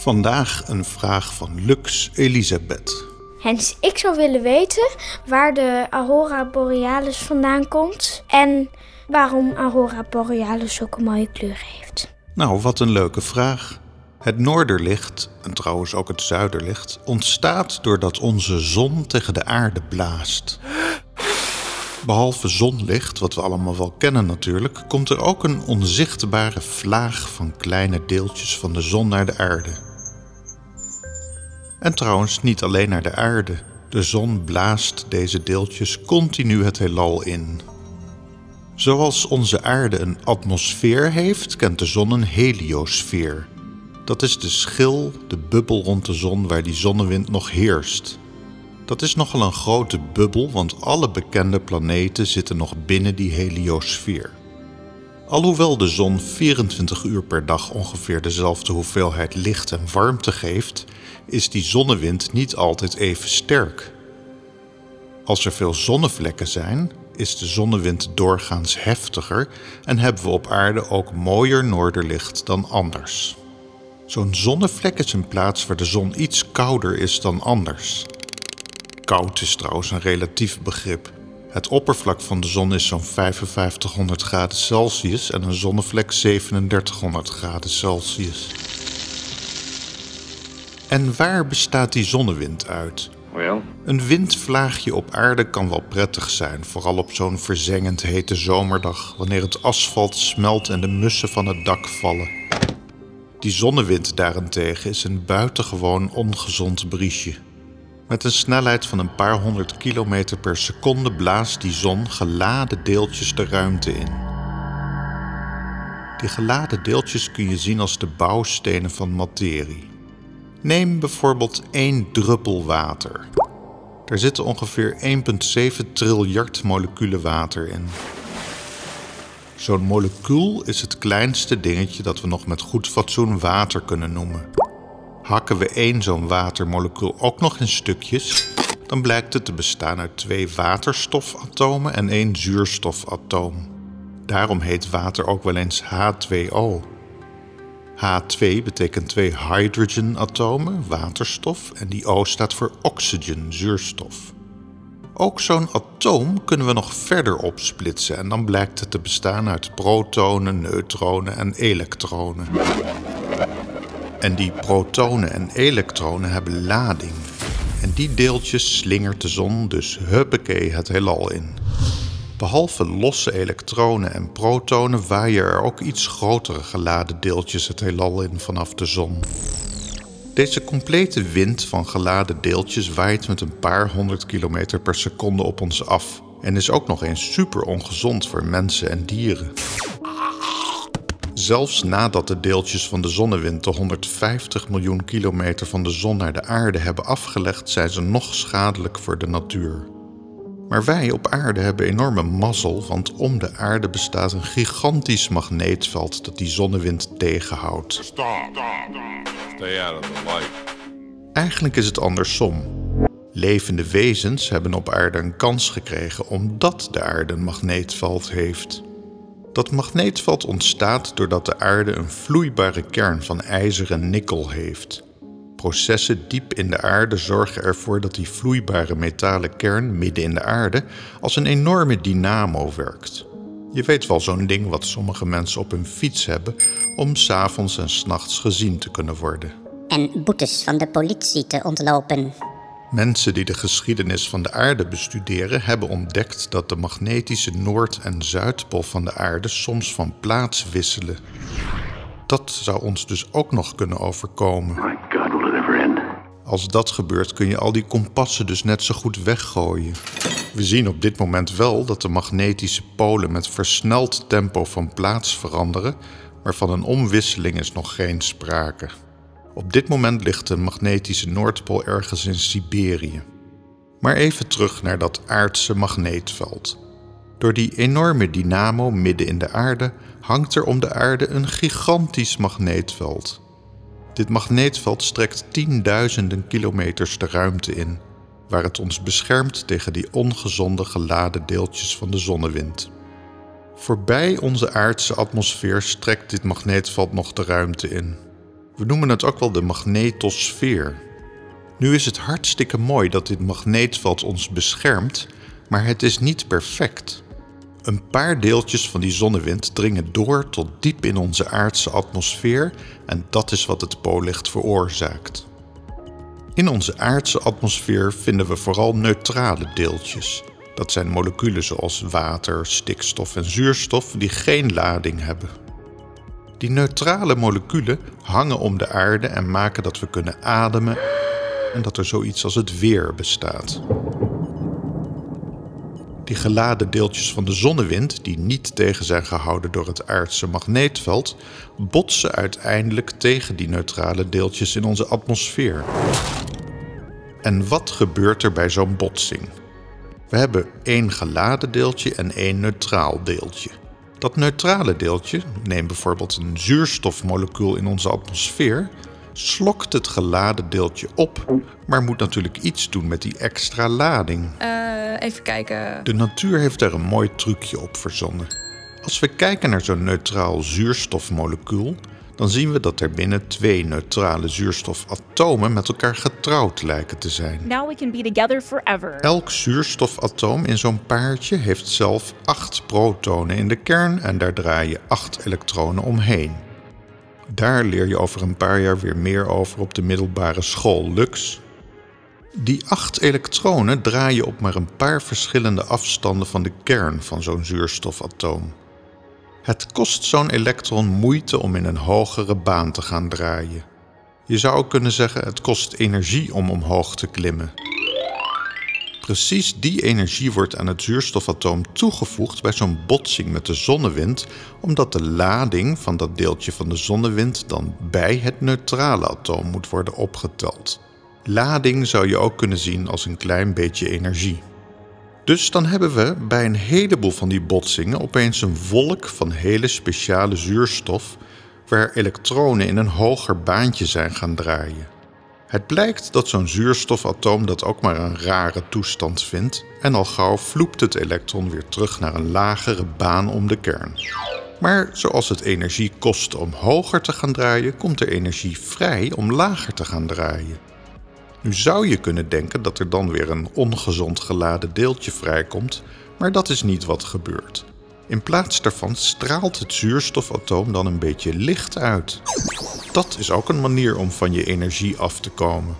Vandaag een vraag van Lux Elisabeth. Hens, ik zou willen weten waar de Aurora Borealis vandaan komt en waarom Aurora Borealis zulke mooie kleur heeft. Nou, wat een leuke vraag. Het noorderlicht, en trouwens ook het zuiderlicht, ontstaat doordat onze zon tegen de aarde blaast. Behalve zonlicht, wat we allemaal wel kennen natuurlijk, komt er ook een onzichtbare vlaag van kleine deeltjes van de zon naar de aarde. En trouwens niet alleen naar de aarde. De zon blaast deze deeltjes continu het heelal in. Zoals onze aarde een atmosfeer heeft, kent de zon een heliosfeer. Dat is de schil, de bubbel rond de zon waar die zonnewind nog heerst. Dat is nogal een grote bubbel, want alle bekende planeten zitten nog binnen die heliosfeer. Alhoewel de zon 24 uur per dag ongeveer dezelfde hoeveelheid licht en warmte geeft, is die zonnewind niet altijd even sterk. Als er veel zonnevlekken zijn, is de zonnewind doorgaans heftiger en hebben we op aarde ook mooier noorderlicht dan anders. Zo'n zonnevlek is een plaats waar de zon iets kouder is dan anders. Koud is trouwens een relatief begrip. Het oppervlak van de zon is zo'n 5500 graden Celsius en een zonnevlek 3700 graden Celsius. En waar bestaat die zonnewind uit? Well, Een windvlaagje op aarde kan wel prettig zijn, vooral op zo'n verzengend hete zomerdag, wanneer het asfalt smelt en de mussen van het dak vallen. Die zonnewind daarentegen is een buitengewoon ongezond briesje. Met een snelheid van een paar honderd kilometer per seconde blaast die zon geladen deeltjes de ruimte in. Die geladen deeltjes kun je zien als de bouwstenen van materie. Neem bijvoorbeeld één druppel water. Daar zitten ongeveer 1,7 triljard moleculen water in. Zo'n molecuul is het kleinste dingetje dat we nog met goed fatsoen water kunnen noemen. Hakken we één zo'n watermolecuul ook nog in stukjes, dan blijkt het te bestaan uit twee waterstofatomen en één zuurstofatoom. Daarom heet water ook wel eens H2O. H2 betekent twee hydrogenatomen, waterstof, en die O staat voor oxygen, zuurstof. Ook zo'n atoom kunnen we nog verder opsplitsen en dan blijkt het te bestaan uit protonen, neutronen en elektronen. En die protonen en elektronen hebben lading. En die deeltjes slingert de zon dus huppakee het heelal in. Behalve losse elektronen en protonen waaien er ook iets grotere geladen deeltjes het heelal in vanaf de zon. Deze complete wind van geladen deeltjes waait met een paar honderd kilometer per seconde op ons af en is ook nog eens super ongezond voor mensen en dieren. Zelfs nadat de deeltjes van de zonnewind de 150 miljoen kilometer van de zon naar de aarde hebben afgelegd, zijn ze nog schadelijk voor de natuur. Maar wij op aarde hebben enorme mazzel, want om de aarde bestaat een gigantisch magneetveld dat die zonnewind tegenhoudt. stop. Stay out of the light. Eigenlijk is het andersom. Levende wezens hebben op aarde een kans gekregen omdat de aarde een magneetveld heeft. Dat magneetveld ontstaat doordat de aarde een vloeibare kern van ijzer en nikkel heeft. Processen diep in de aarde zorgen ervoor dat die vloeibare metalen kern midden in de aarde als een enorme dynamo werkt. Je weet wel zo'n ding wat sommige mensen op hun fiets hebben om s'avonds en s'nachts gezien te kunnen worden. en boetes van de politie te ontlopen. Mensen die de geschiedenis van de aarde bestuderen hebben ontdekt dat de magnetische Noord- en Zuidpool van de aarde soms van plaats wisselen. Dat zou ons dus ook nog kunnen overkomen. My God, will it ever end? Als dat gebeurt kun je al die kompassen dus net zo goed weggooien. We zien op dit moment wel dat de magnetische polen met versneld tempo van plaats veranderen, maar van een omwisseling is nog geen sprake. Op dit moment ligt de magnetische Noordpool ergens in Siberië. Maar even terug naar dat aardse magneetveld. Door die enorme dynamo midden in de aarde hangt er om de aarde een gigantisch magneetveld. Dit magneetveld strekt tienduizenden kilometers de ruimte in, waar het ons beschermt tegen die ongezonde geladen deeltjes van de zonnewind. Voorbij onze aardse atmosfeer strekt dit magneetveld nog de ruimte in. We noemen het ook wel de magnetosfeer. Nu is het hartstikke mooi dat dit magneetveld ons beschermt, maar het is niet perfect. Een paar deeltjes van die zonnewind dringen door tot diep in onze aardse atmosfeer en dat is wat het poollicht veroorzaakt. In onze aardse atmosfeer vinden we vooral neutrale deeltjes. Dat zijn moleculen zoals water, stikstof en zuurstof die geen lading hebben. Die neutrale moleculen hangen om de aarde en maken dat we kunnen ademen en dat er zoiets als het weer bestaat. Die geladen deeltjes van de zonnewind, die niet tegen zijn gehouden door het aardse magneetveld, botsen uiteindelijk tegen die neutrale deeltjes in onze atmosfeer. En wat gebeurt er bij zo'n botsing? We hebben één geladen deeltje en één neutraal deeltje. Dat neutrale deeltje, neem bijvoorbeeld een zuurstofmolecuul in onze atmosfeer, slokt het geladen deeltje op, maar moet natuurlijk iets doen met die extra lading. Uh, even kijken. De natuur heeft daar een mooi trucje op verzonnen. Als we kijken naar zo'n neutraal zuurstofmolecuul, dan zien we dat er binnen twee neutrale zuurstofatomen met elkaar getrouwd lijken te zijn. Now we can be together forever. Elk zuurstofatoom in zo'n paardje heeft zelf acht protonen in de kern en daar draaien acht elektronen omheen. Daar leer je over een paar jaar weer meer over op de middelbare school Lux. Die acht elektronen draaien op maar een paar verschillende afstanden van de kern van zo'n zuurstofatoom. Het kost zo'n elektron moeite om in een hogere baan te gaan draaien. Je zou ook kunnen zeggen: het kost energie om omhoog te klimmen. Precies die energie wordt aan het zuurstofatoom toegevoegd bij zo'n botsing met de zonnewind, omdat de lading van dat deeltje van de zonnewind dan bij het neutrale atoom moet worden opgeteld. Lading zou je ook kunnen zien als een klein beetje energie. Dus dan hebben we bij een heleboel van die botsingen opeens een wolk van hele speciale zuurstof waar elektronen in een hoger baantje zijn gaan draaien. Het blijkt dat zo'n zuurstofatoom dat ook maar een rare toestand vindt en al gauw vloept het elektron weer terug naar een lagere baan om de kern. Maar zoals het energie kost om hoger te gaan draaien, komt er energie vrij om lager te gaan draaien. Nu zou je kunnen denken dat er dan weer een ongezond geladen deeltje vrijkomt, maar dat is niet wat gebeurt. In plaats daarvan straalt het zuurstofatoom dan een beetje licht uit. Dat is ook een manier om van je energie af te komen.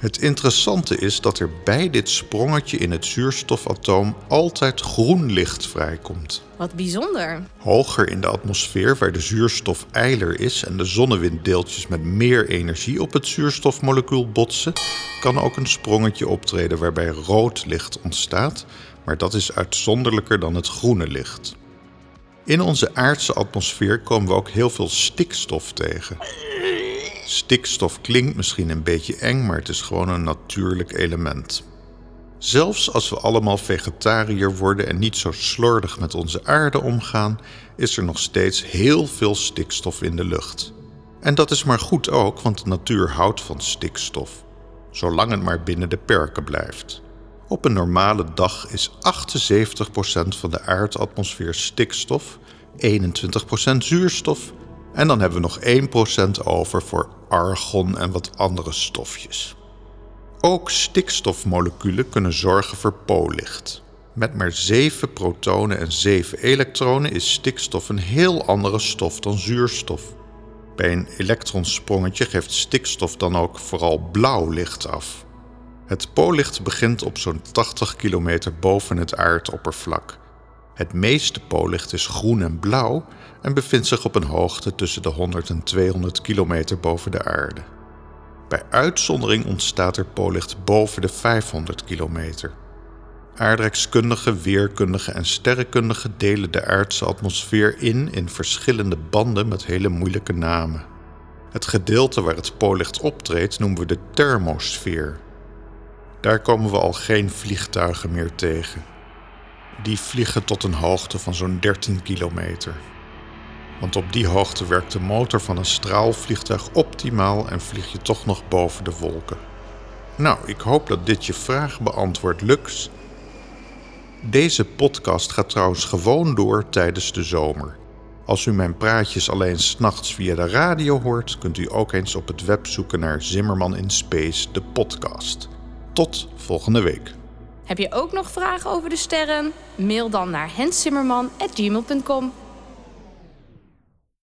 Het interessante is dat er bij dit sprongetje in het zuurstofatoom altijd groen licht vrijkomt. Wat bijzonder. Hoger in de atmosfeer, waar de zuurstof eiler is en de zonnewinddeeltjes met meer energie op het zuurstofmolecuul botsen, kan ook een sprongetje optreden waarbij rood licht ontstaat, maar dat is uitzonderlijker dan het groene licht. In onze aardse atmosfeer komen we ook heel veel stikstof tegen. Stikstof klinkt misschien een beetje eng, maar het is gewoon een natuurlijk element. Zelfs als we allemaal vegetariër worden en niet zo slordig met onze aarde omgaan, is er nog steeds heel veel stikstof in de lucht. En dat is maar goed ook, want de natuur houdt van stikstof, zolang het maar binnen de perken blijft. Op een normale dag is 78% van de aardatmosfeer stikstof, 21% zuurstof en dan hebben we nog 1% over voor argon en wat andere stofjes. Ook stikstofmoleculen kunnen zorgen voor poollicht. Met maar 7 protonen en 7 elektronen is stikstof een heel andere stof dan zuurstof. Bij een elektronsprongetje geeft stikstof dan ook vooral blauw licht af. Het poollicht begint op zo'n 80 kilometer boven het aardoppervlak. Het meeste poollicht is groen en blauw en bevindt zich op een hoogte tussen de 100 en 200 kilometer boven de aarde. Bij uitzondering ontstaat er poollicht boven de 500 kilometer. Aardrijkskundigen, weerkundigen en sterrenkundigen delen de aardse atmosfeer in in verschillende banden met hele moeilijke namen. Het gedeelte waar het poollicht optreedt noemen we de thermosfeer. Daar komen we al geen vliegtuigen meer tegen die vliegen tot een hoogte van zo'n 13 kilometer. Want op die hoogte werkt de motor van een straalvliegtuig optimaal en vlieg je toch nog boven de wolken. Nou, ik hoop dat dit je vraag beantwoordt lukt. Deze podcast gaat trouwens gewoon door tijdens de zomer. Als u mijn praatjes alleen s'nachts via de radio hoort, kunt u ook eens op het web zoeken naar Zimmerman in Space, de podcast. Tot volgende week. Heb je ook nog vragen over de sterren? Mail dan naar hensimmerman.gmail.com.